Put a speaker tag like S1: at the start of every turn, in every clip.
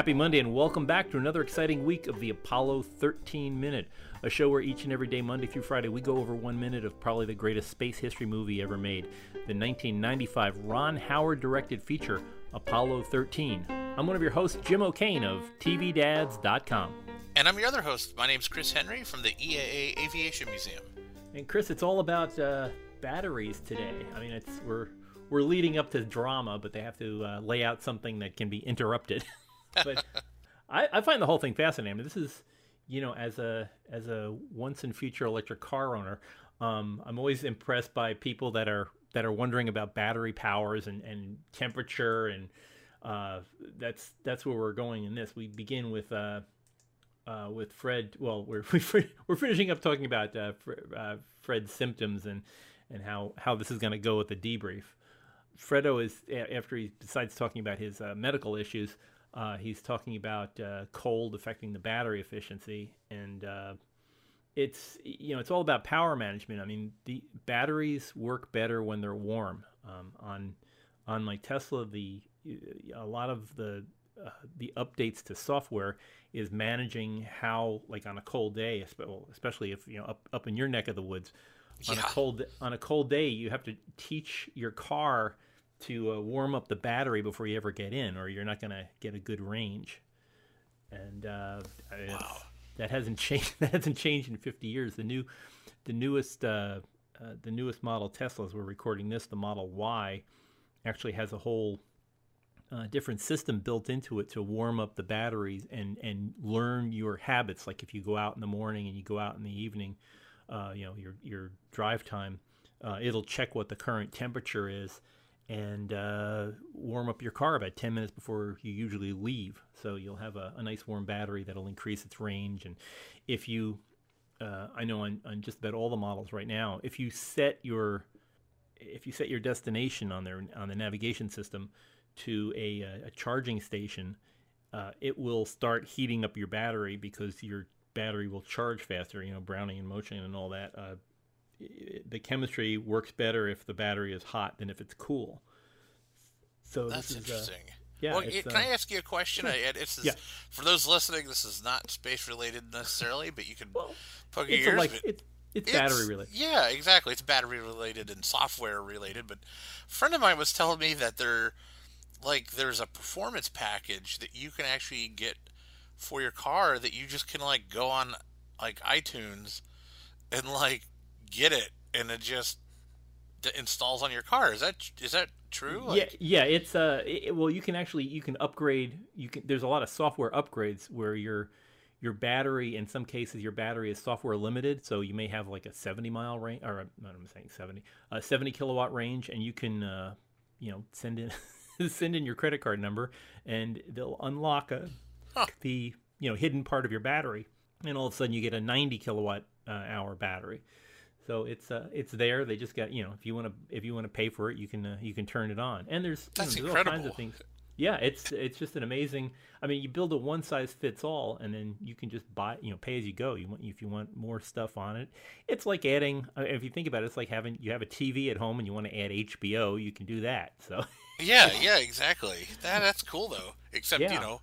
S1: Happy Monday and welcome back to another exciting week of the Apollo 13 Minute, a show where each and every day, Monday through Friday, we go over one minute of probably the greatest space history movie ever made, the 1995 Ron Howard directed feature, Apollo 13. I'm one of your hosts, Jim O'Kane of TVDads.com.
S2: And I'm your other host. My name's Chris Henry from the EAA Aviation Museum.
S1: And Chris, it's all about uh, batteries today. I mean, it's we're we're leading up to drama, but they have to uh, lay out something that can be interrupted. but I, I find the whole thing fascinating. This is, you know, as a as a once and future electric car owner, um, I'm always impressed by people that are that are wondering about battery powers and, and temperature and uh, that's that's where we're going in this. We begin with uh, uh, with Fred. Well, we're we're finishing up talking about uh, uh, Fred's symptoms and and how how this is going to go with the debrief. Fredo is after he decides talking about his uh, medical issues. He's talking about cold affecting the battery efficiency, and it's you know it's all about power management. I mean, the batteries work better when they're warm. Um, on on my Tesla, the a lot of the uh, the updates to software is managing how like on a cold day, especially if you know up up in your neck of the woods, on yeah. a cold on a cold day, you have to teach your car to uh, warm up the battery before you ever get in, or you're not going to get a good range. And uh, wow. that hasn't changed. That hasn't changed in 50 years. The new, the newest, uh, uh, the newest model Teslas. We're recording this. The Model Y actually has a whole uh, different system built into it to warm up the batteries and and learn your habits. Like if you go out in the morning and you go out in the evening, uh, you know your your drive time. it'll check what the current temperature is and uh, warm up your car about 10 minutes before you usually leave. So you'll have a, a nice warm battery that'll increase its range. And if you, uh, I know on, on just about all the models right now, if you set your if you set your destination on their on the navigation system to a, a charging station, uh, it will start heating up your battery because your battery will charge faster. You know, Brownian motion and all that. Uh, the chemistry works better if the battery is hot than if it's cool.
S2: So that's interesting. uh, yeah. Well, can uh, I ask you a question? Sure. I, this is yeah. for those listening. This is not space related necessarily, but you can well, poke your ears. Like,
S1: it, it's, it's battery related.
S2: Yeah, exactly. It's battery related and software related. But a friend of mine was telling me that there, like, there's a performance package that you can actually get for your car that you just can like go on like iTunes and like get it and it just installs on your car. Is that is that true?
S1: Like... Yeah, yeah. It's uh, it, well, you can actually you can upgrade. You can. There's a lot of software upgrades where your your battery, in some cases, your battery is software limited. So you may have like a 70 mile range, or not, I'm saying 70, a 70 kilowatt range, and you can, uh, you know, send in send in your credit card number, and they'll unlock a, huh. the you know hidden part of your battery, and all of a sudden you get a 90 kilowatt uh, hour battery. So it's uh, it's there. They just got you know if you want to if you want to pay for it, you can uh, you can turn it on. And there's, you know,
S2: there's all
S1: kinds of things. Yeah, it's it's just an amazing. I mean, you build a one size fits all, and then you can just buy you know pay as you go. You want if you want more stuff on it. It's like adding. Uh, if you think about it, it's like having you have a TV at home and you want to add HBO. You can do that. So.
S2: yeah, yeah, exactly. That that's cool though. Except yeah. you know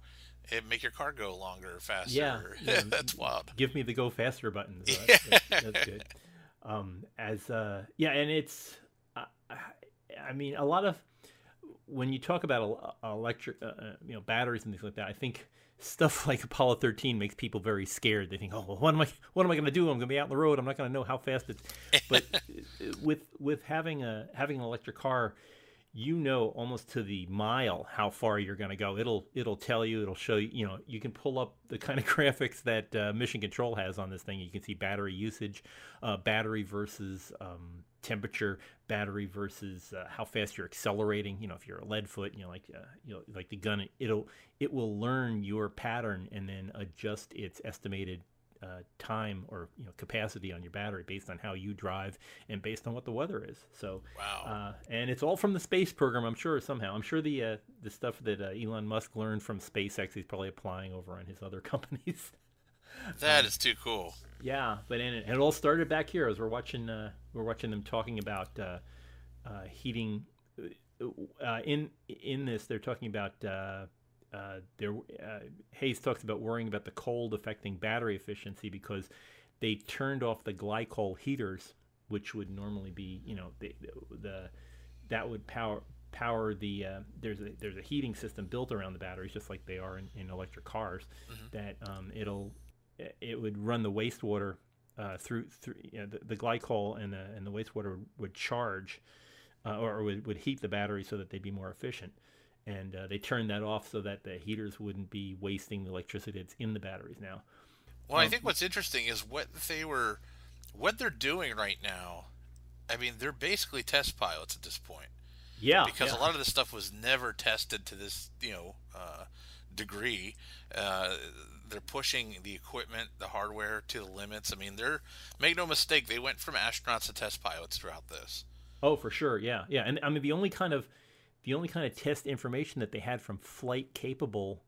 S2: it make your car go longer faster.
S1: Yeah,
S2: yeah. that's wild.
S1: Give me the go faster button. So that's, that's, that's, good um, as uh, yeah, and it's uh, I mean a lot of when you talk about electric, uh, uh, you know, batteries and things like that, I think stuff like Apollo 13 makes people very scared. They think, "Oh, well, what am I? What am I going to do? I'm going to be out on the road. I'm not going to know how fast it's." But with with having a having an electric car, you know almost to the mile how far you're going to go. It'll it'll tell you. It'll show you. You know, you can pull up the kind of graphics that uh, Mission Control has on this thing. You can see battery usage, uh, battery versus um, temperature, battery versus uh, how fast you're accelerating. You know, if you're a lead foot, you know, like uh, you know, like the gun, it'll it will learn your pattern and then adjust its estimated uh, time or you know capacity on your battery based on how you drive and based on what the weather is. So
S2: wow,
S1: uh, and it's all from the space program. I'm sure somehow. I'm sure the uh, the stuff that uh, Elon Musk learned from SpaceX, he's probably applying over on his other companies.
S2: That um, is too cool.
S1: Yeah, but and it, it, all started back here as we're watching uh, we're watching them talking about uh, heating. in in this, they're talking about uh, there, uh, Haise talks about worrying about the cold affecting battery efficiency because they turned off the glycol heaters, which would normally be, you know, the, the that would power power the uh, there's a there's a heating system built around the batteries just like they are in, in electric cars mm-hmm. that um, it'll it would run the wastewater uh, through through you know, the, the, glycol and the and the wastewater would charge uh, or would, would heat the battery so that they'd be more efficient and uh, they turned that off so that the heaters wouldn't be wasting the electricity that's in the batteries now.
S2: Well, um, I think what's interesting is what they were, what they're doing right now. I mean, they're basically test pilots at this point.
S1: Yeah,
S2: because
S1: yeah.
S2: a lot of this stuff was never tested to this, you know, uh, degree. Uh, they're pushing the equipment, the hardware to the limits. I mean, they're make no mistake, they went from astronauts to test pilots throughout this.
S1: Oh, for sure, yeah, yeah. And I mean, the only kind of the only kind of test information that they had from flight capable,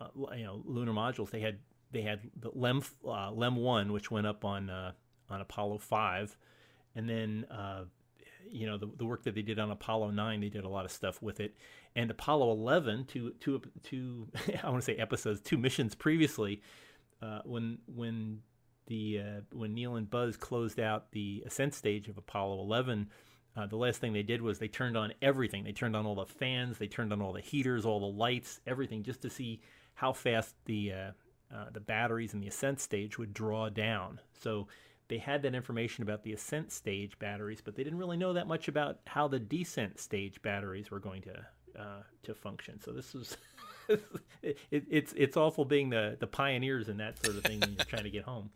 S1: uh, you know, lunar modules, they had they had the LEM uh, LEM one, which went up on uh, on Apollo five, and then uh, you know the, the work that they did on Apollo nine, they did a lot of stuff with it, and Apollo eleven, two two two I want to say episodes, two missions previously, uh, when when the uh, when Neil and Buzz closed out the ascent stage of Apollo eleven uh, the last thing they did was they turned on everything. They turned on all the fans, they turned on all the heaters, all the lights, everything, just to see how fast the uh, uh, the batteries in the ascent stage would draw down. So they had that information about the ascent stage batteries, but they didn't really know that much about how the descent stage batteries were going to uh, to function. So this was it, it's it's awful being the the pioneers in that sort of thing when you're trying to get home.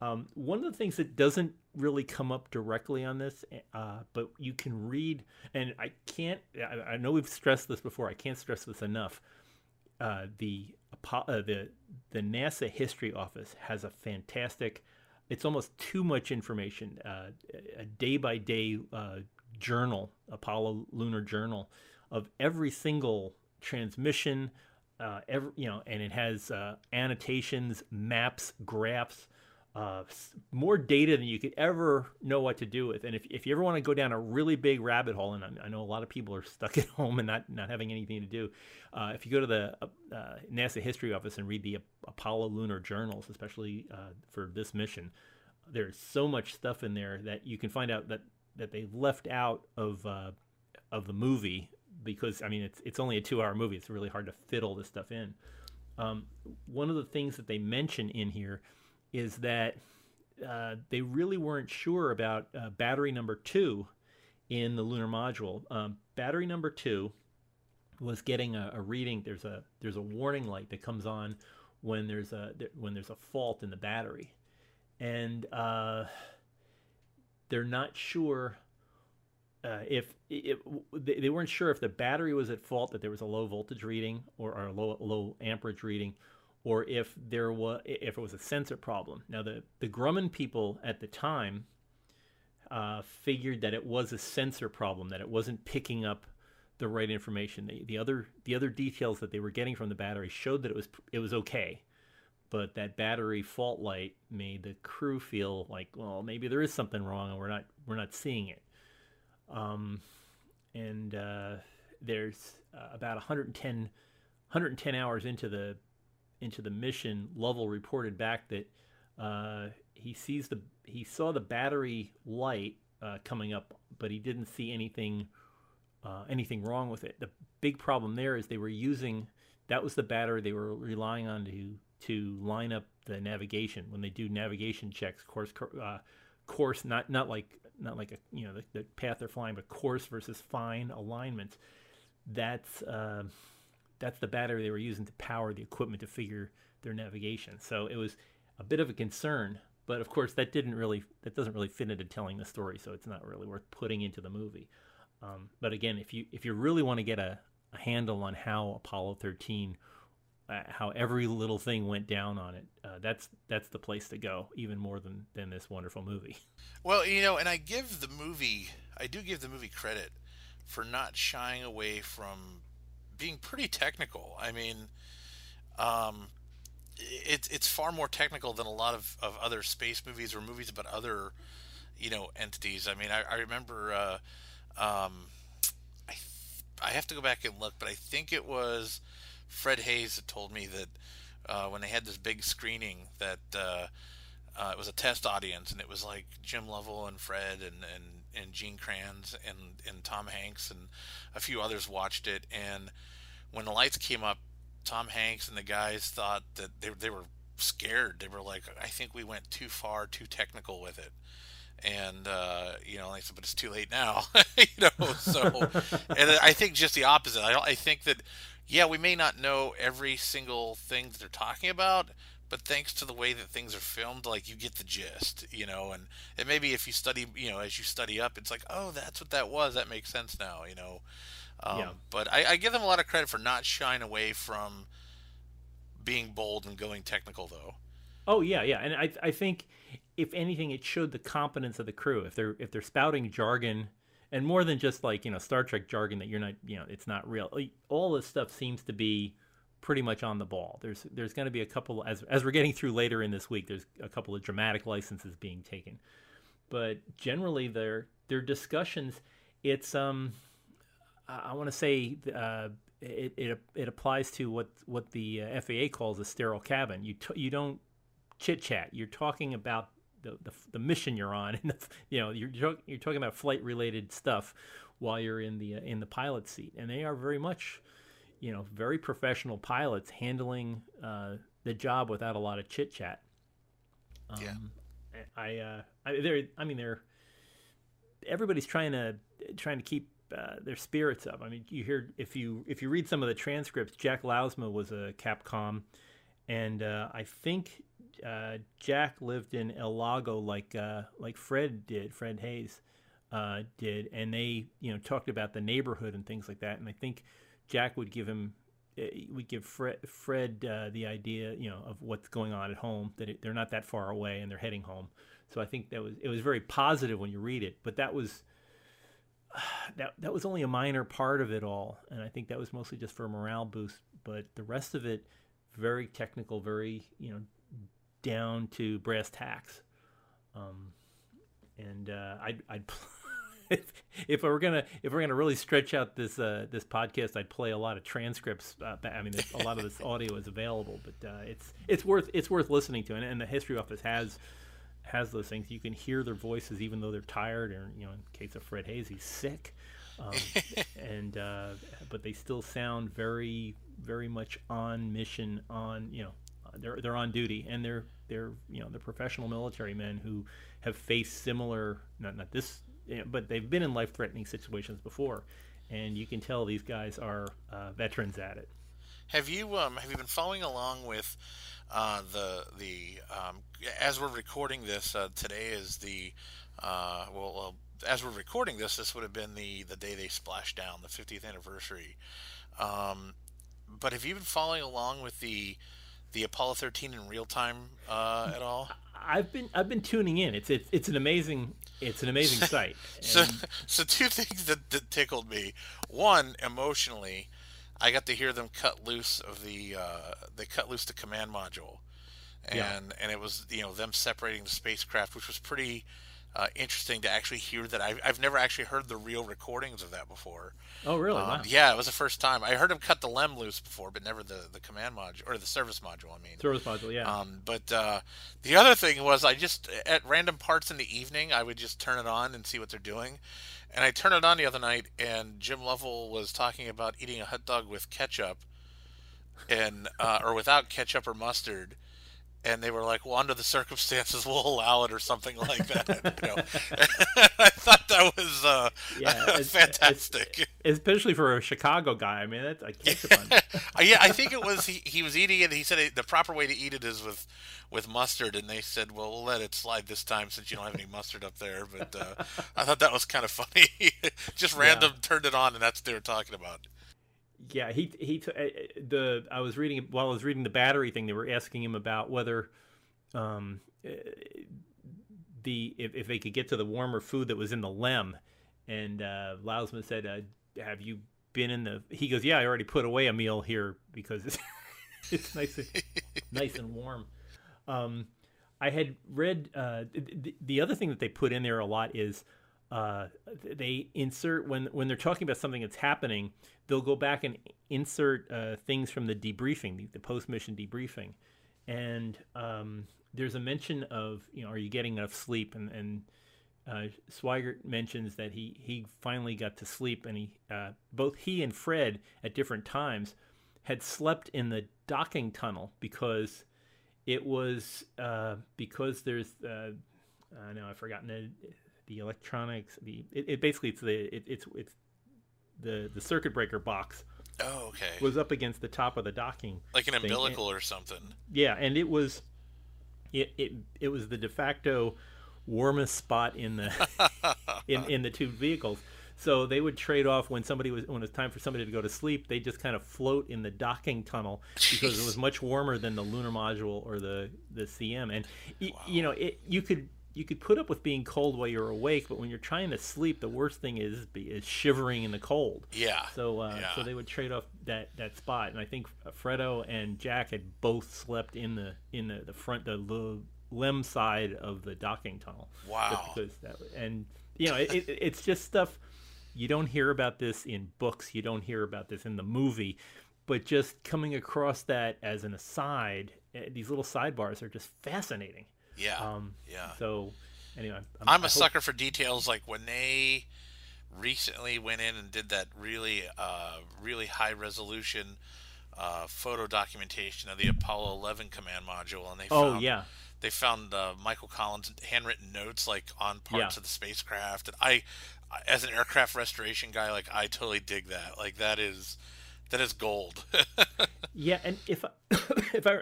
S1: Um, one of the things that doesn't really come up directly on this, uh, but you can read, and I can't, I, I, know we've stressed this before, I can't stress this enough. Uh, the, uh, the, the NASA History Office has a fantastic, it's almost too much information, uh, a day by day journal, Apollo Lunar Journal, of every single transmission, uh, every, you know, and it has uh, annotations, maps, graphs, uh, more data than you could ever know what to do with. And if, if you ever want to go down a really big rabbit hole, and I, know a lot of people are stuck at home and not, not having anything to do, uh, if you go to the uh, uh NASA History Office and read the Apollo lunar journals, especially uh, for this mission, there's so much stuff in there that you can find out that, that they left out of uh, of the movie because I mean it's it's only a two hour movie. It's really hard to fit all this stuff in. Um, one of the things that they mention in here is that uh, they really weren't sure about uh, battery number two in the lunar module. Um, battery number two was getting a, a, reading. There's a there's a warning light that comes on when there's a when there's a fault in the battery, and uh, they're not sure. Uh, if it, they weren't sure if the battery was at fault, that there was a low voltage reading or, or a low low amperage reading, or if there was if it was a sensor problem. Now the the Grumman people at the time uh, figured that it was a sensor problem, that it wasn't picking up the right information. The, the other the other details that they were getting from the battery showed that it was it was okay, but that battery fault light made the crew feel like well maybe there is something wrong and we're not we're not seeing it. Um, and uh, there's uh, about 110 110 hours into the into the mission, Lovell reported back that uh, he sees the he saw the battery light uh, coming up, but he didn't see anything uh, anything wrong with it. The big problem there is they were using that was the battery they were relying on to to line up the navigation when they do navigation checks, course uh, course not not like not like a you know the, the path they're flying, but course versus fine alignment. That's uh, that's the battery they were using to power the equipment to figure their navigation. So it was a bit of a concern, but of course that didn't really that doesn't really fit into telling the story, so it's not really worth putting into the movie. Um, but again, if you if you really want to get a, a handle on how Apollo 13 uh, how every little thing went down on it. Uh, that's that's the place to go, even more than than this wonderful movie.
S2: Well, you know, and I give the movie, I do give the movie credit for not shying away from being pretty technical. I mean, um, it's it's far more technical than a lot of, of other space movies or movies about other, you know, entities. I mean, I, I remember, uh, um, I I have to go back and look, but I think it was Fred Haise that told me that uh, when they had this big screening that uh, uh, it was a test audience and it was like Jim Lovell and Fred and and, and Gene Kranz and and Tom Hanks and a few others watched it and when the lights came up, Tom Hanks and the guys thought that they they were scared. They were like, I think we went too far, too technical with it and uh, you know, I said, but it's too late now, you know. So, and I think just the opposite. I I think that yeah, we may not know every single thing that they're talking about, but thanks to the way that things are filmed, like you get the gist, you know, and, and maybe if you study, you know, as you study up, it's like, oh, that's what that was. That makes sense now, you know. Um, yeah. But I, I give them a lot of credit for not shying away from being bold and going technical, though.
S1: Oh yeah, yeah, and I I think if anything, it showed the competence of the crew. If they're if they're spouting jargon and more than just like you know Star Trek jargon that you're not you know it's not real. All this stuff seems to be pretty much on the ball. There's there's going to be a couple as as we're getting through later in this week. There's a couple of dramatic licenses being taken, but generally their their discussions. It's um I want to say uh, it, it it applies to what what the uh, FAA calls a sterile cabin. You t- you don't chit chat. You're talking about the, the, the mission you're on, and the, you know you're you're talking about flight related stuff while you're in the uh, in the pilot seat, and they are very much, you know, very professional pilots handling uh, the job without a lot of chit chat.
S2: Um, yeah.
S1: I, uh, I, they're, I mean, they're, everybody's trying to, trying to keep uh, their spirits up. I mean, you hear if you if you read some of the transcripts, Jack Lousma was a Capcom, and uh, I think uh, Jack lived in El Lago like uh, like Fred did, Fred Haise uh, did, and they you know talked about the neighborhood and things like that. And I think Jack would give him uh, would give Fred, Fred uh, the idea you know of what's going on at home that it, they're not that far away and they're heading home. So I think that was it was very positive when you read it, but that was. That that was only a minor part of it all, and I think that was mostly just for a morale boost. But the rest of it, very technical, very you know down to brass tacks. Um, and uh, I'd, I'd if, if I were gonna if we're gonna really stretch out this uh, this podcast, I'd play a lot of transcripts. Uh, I mean, a lot of this audio is available, but uh, it's it's worth it's worth listening to. And, and, the History Office has has those things. You can hear their voices even though they're tired, or you know, in case of Fred Haise, he's sick. Um, and uh, but they still sound very very much on mission. On you know, they're they're on duty, and they're they're you know the professional military men who have faced similar not not this you know, but they've been in life threatening situations before, and you can tell these guys are uh, veterans at it.
S2: Have you um have you been following along with uh, the the um, as we're recording this uh, today is the uh, well as we're recording this this would have been the the day they splashed down the 50th anniversary. Um, but have you been following along with the the Apollo 13 in real time uh, at all?
S1: I've been I've been tuning in. It's it's, it's an amazing it's an amazing site.
S2: so so two things that, that, tickled me. One, emotionally, I got to hear them cut loose of the uh, they cut loose the command module, and yeah. and it was you know them separating the spacecraft, which was pretty uh, interesting to actually hear that. I've, I've never actually heard the real recordings of that before.
S1: Oh, really?
S2: Um,
S1: wow.
S2: Yeah, it was the first time. I heard him cut the LEM loose before, but never the, the command module or the service module. I mean,
S1: service module, yeah.
S2: Um, but uh, the other thing was, I just at random parts in the evening, I would just turn it on and see what they're doing. And I turned it on the other night, and Jim Lovell was talking about eating a hot dog with ketchup, and uh, or without ketchup or mustard and they were like, "Well, under the circumstances, we'll allow it," or something like that. You know? I thought that was uh, yeah, fantastic,
S1: especially for a Chicago guy. I mean, that's I can't.
S2: yeah, I think it was he, he was eating it. He said it, the proper way to eat it is with with mustard, and they said, "Well, we'll let it slide this time since you don't have any mustard up there." But uh, I thought that was kind of funny. Just random yeah. turned it on, and that's what they were talking about.
S1: Yeah, he he t- uh, the I was reading while I was reading the battery thing. They were asking him about whether um, uh, the if, if they could get to the warmer food that was in the lem, and uh, Lousma said, uh, "Have you been in the?" He goes, "Yeah, I already put away a meal here because it's it's nice and, nice and warm." Um, I had read uh, the, the other thing that they put in there a lot is uh, they insert when when they're talking about something that's happening, they'll go back and insert uh, things from the debriefing, the, the post mission debriefing, and um, there's a mention of you know are you getting enough sleep? And and uh, Swigert mentions that he he finally got to sleep and he uh, both he and Fred at different times had slept in the docking tunnel because it was uh, because there's uh, I know I've forgotten the the electronics the it, it basically it's the it, it's it's the the circuit breaker box
S2: Oh, okay.
S1: was up against the top of the docking
S2: like an umbilical or something.
S1: yeah and it was it it, it was the de facto warmest spot in the in in the two vehicles so they would trade off when somebody was when it was time for somebody to go to sleep they just kind of float in the docking tunnel because it was much warmer than the lunar module or the the cm and y- you know it you could you could put up with being cold while you're awake but when you're trying to sleep the worst thing is be is shivering in the cold
S2: Yeah.
S1: so, uh,
S2: Yeah.
S1: so they would trade off that, that spot, and I think Fredo and Jack had both slept in the in the, the front the, the lem side of the docking tunnel.
S2: Wow.
S1: because that, and you know, it, it, it's just stuff you don't hear about this in books, you don't hear about this in the movie, but just coming across that as an aside, eh, these little sidebars are just fascinating.
S2: Yeah.
S1: Um,
S2: yeah.
S1: So, anyway, I'm,
S2: I'm a
S1: hope-
S2: sucker for details like when they recently went in and did that really uh, really high resolution uh, photo documentation of the Apollo 11 command module and they
S1: Oh
S2: found
S1: yeah,
S2: they found uh, Michael Collins handwritten notes like on parts
S1: Yeah.
S2: of the spacecraft and I I- as an aircraft restoration guy like I totally dig that like that is that is gold
S1: Yeah, and if I, if I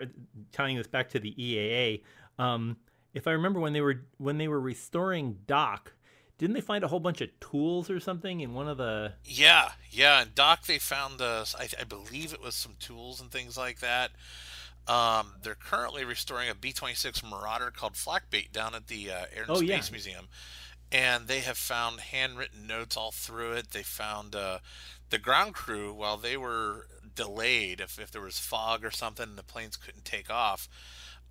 S1: tying this back to the EAA, um, if I remember when they were when they were restoring Doc, didn't they find a whole bunch of tools or something in one of the?
S2: Yeah, yeah. And Doc, they found uh, I, I believe it was some tools and things like that. Um, they're currently restoring a B-26 Marauder called Flakbait down at the uh, Air and
S1: Oh,
S2: Space
S1: yeah.
S2: Museum, and they have found handwritten notes all through it. They found uh, the ground crew while they were delayed, if if there was fog or something, and the planes couldn't take off.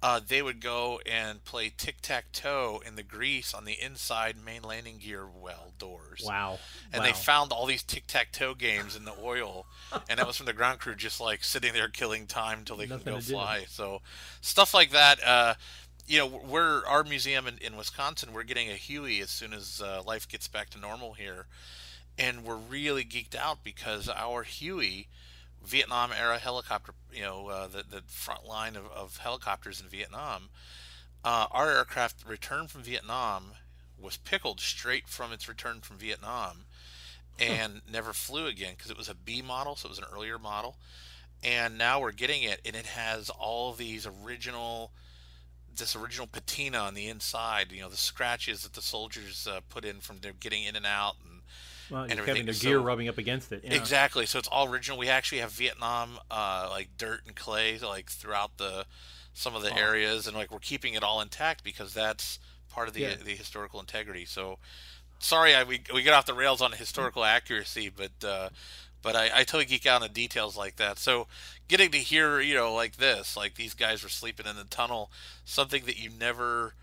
S2: Uh, they would go and play tic tac toe in the grease on the inside main landing gear well doors
S1: Wow,
S2: and
S1: wow.
S2: they found all these tic tac toe games in the oil, and that was from the ground crew just like sitting there killing time until they
S1: Nothing
S2: could go
S1: to do.
S2: fly. So stuff like that. Uh, you know, we're our museum in, in Wisconsin. We're getting a Huey as soon as uh, life gets back to normal here, and we're really geeked out because our Huey. Vietnam era helicopter, you know, uh, the the front line of, of helicopters in Vietnam. Uh, our aircraft returned from Vietnam was pickled straight from its return from Vietnam and never flew again because it was a B model, so it was an earlier model. And now we're getting it, and it has all these original, this original patina on the inside. You know, the scratches that the soldiers uh, put in from their getting in and out, and
S1: well,
S2: and everything.
S1: having their
S2: So-
S1: gear rubbing up against it. Yeah.
S2: Exactly. So it's all original. We actually have Vietnam, uh, like dirt and clay, like throughout the some of the
S1: Oh.
S2: areas, and like we're keeping it all intact because that's part of the
S1: Yeah.
S2: the historical integrity. So sorry, I we we get off the rails on historical accuracy, but uh, but I, I totally geek out on details like that. So getting to hear, you know, like this, like these guys were sleeping in the tunnel, something that you never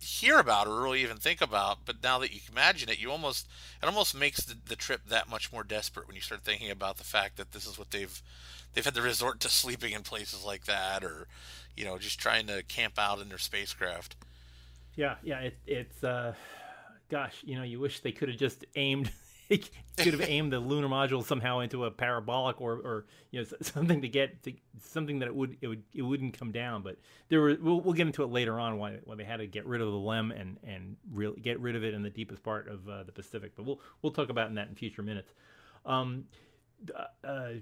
S2: hear about or really even think about but now that you imagine it you almost it almost makes the, the trip that much more desperate when you start thinking about the fact that this is what they've they've had to resort to sleeping in places like that or you know just trying to camp out in their spacecraft
S1: Yeah, yeah. It, it's uh, gosh, you know, you wish they could have just aimed, could have aimed the lunar module somehow into a parabolic or, or you know, something to get to something that it would it would it wouldn't come down. But there were we'll, we'll get into it later on why why they had to get rid of the lem and and really get rid of it in the deepest part of uh, the Pacific. But we'll we'll talk about in that in future minutes. Um, uh,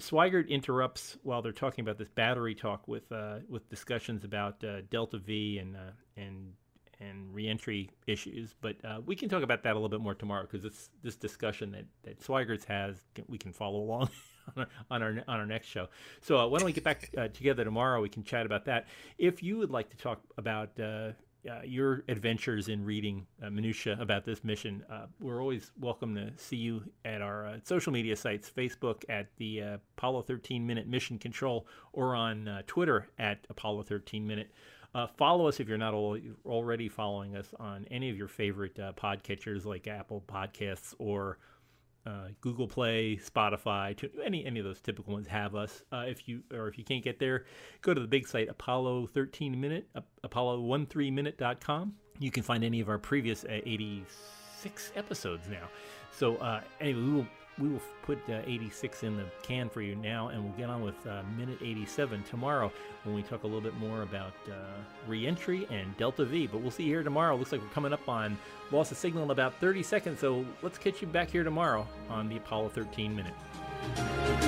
S1: Swigert interrupts while they're talking about this battery talk with uh, with discussions about uh, Delta V and uh, and and reentry issues. But uh, we can talk about that a little bit more tomorrow because this this discussion that that Swigert has, we can follow along. on our on our next show. So uh, why don't we get back uh, together tomorrow? We can chat about that. If you would like to talk about uh, uh your adventures in reading uh, minutia about this mission, uh, we're always welcome to see you at our social media sites: Facebook at the Apollo 13 Minute Mission Control, or on Twitter at Apollo 13 Minute. Uh, follow us if you're not already following us on any of your favorite uh, podcatchers like Apple Podcasts or uh, Google Play, Spotify, any any of those typical ones have us. Uh, if you or if you can't get there, go to the big site Apollo 13 minute uh, Apollo13minute.com. You can find any of our previous uh, 86 episodes now. So uh, anyway, we will we will put uh, 86 in the can for you now, and we'll get on with uh, minute 87 tomorrow when we talk a little bit more about uh, reentry and Delta V. But we'll see you here tomorrow. Looks like we're coming up on loss of signal in about 30 seconds, so let's catch you back here tomorrow on the Apollo 13 minute.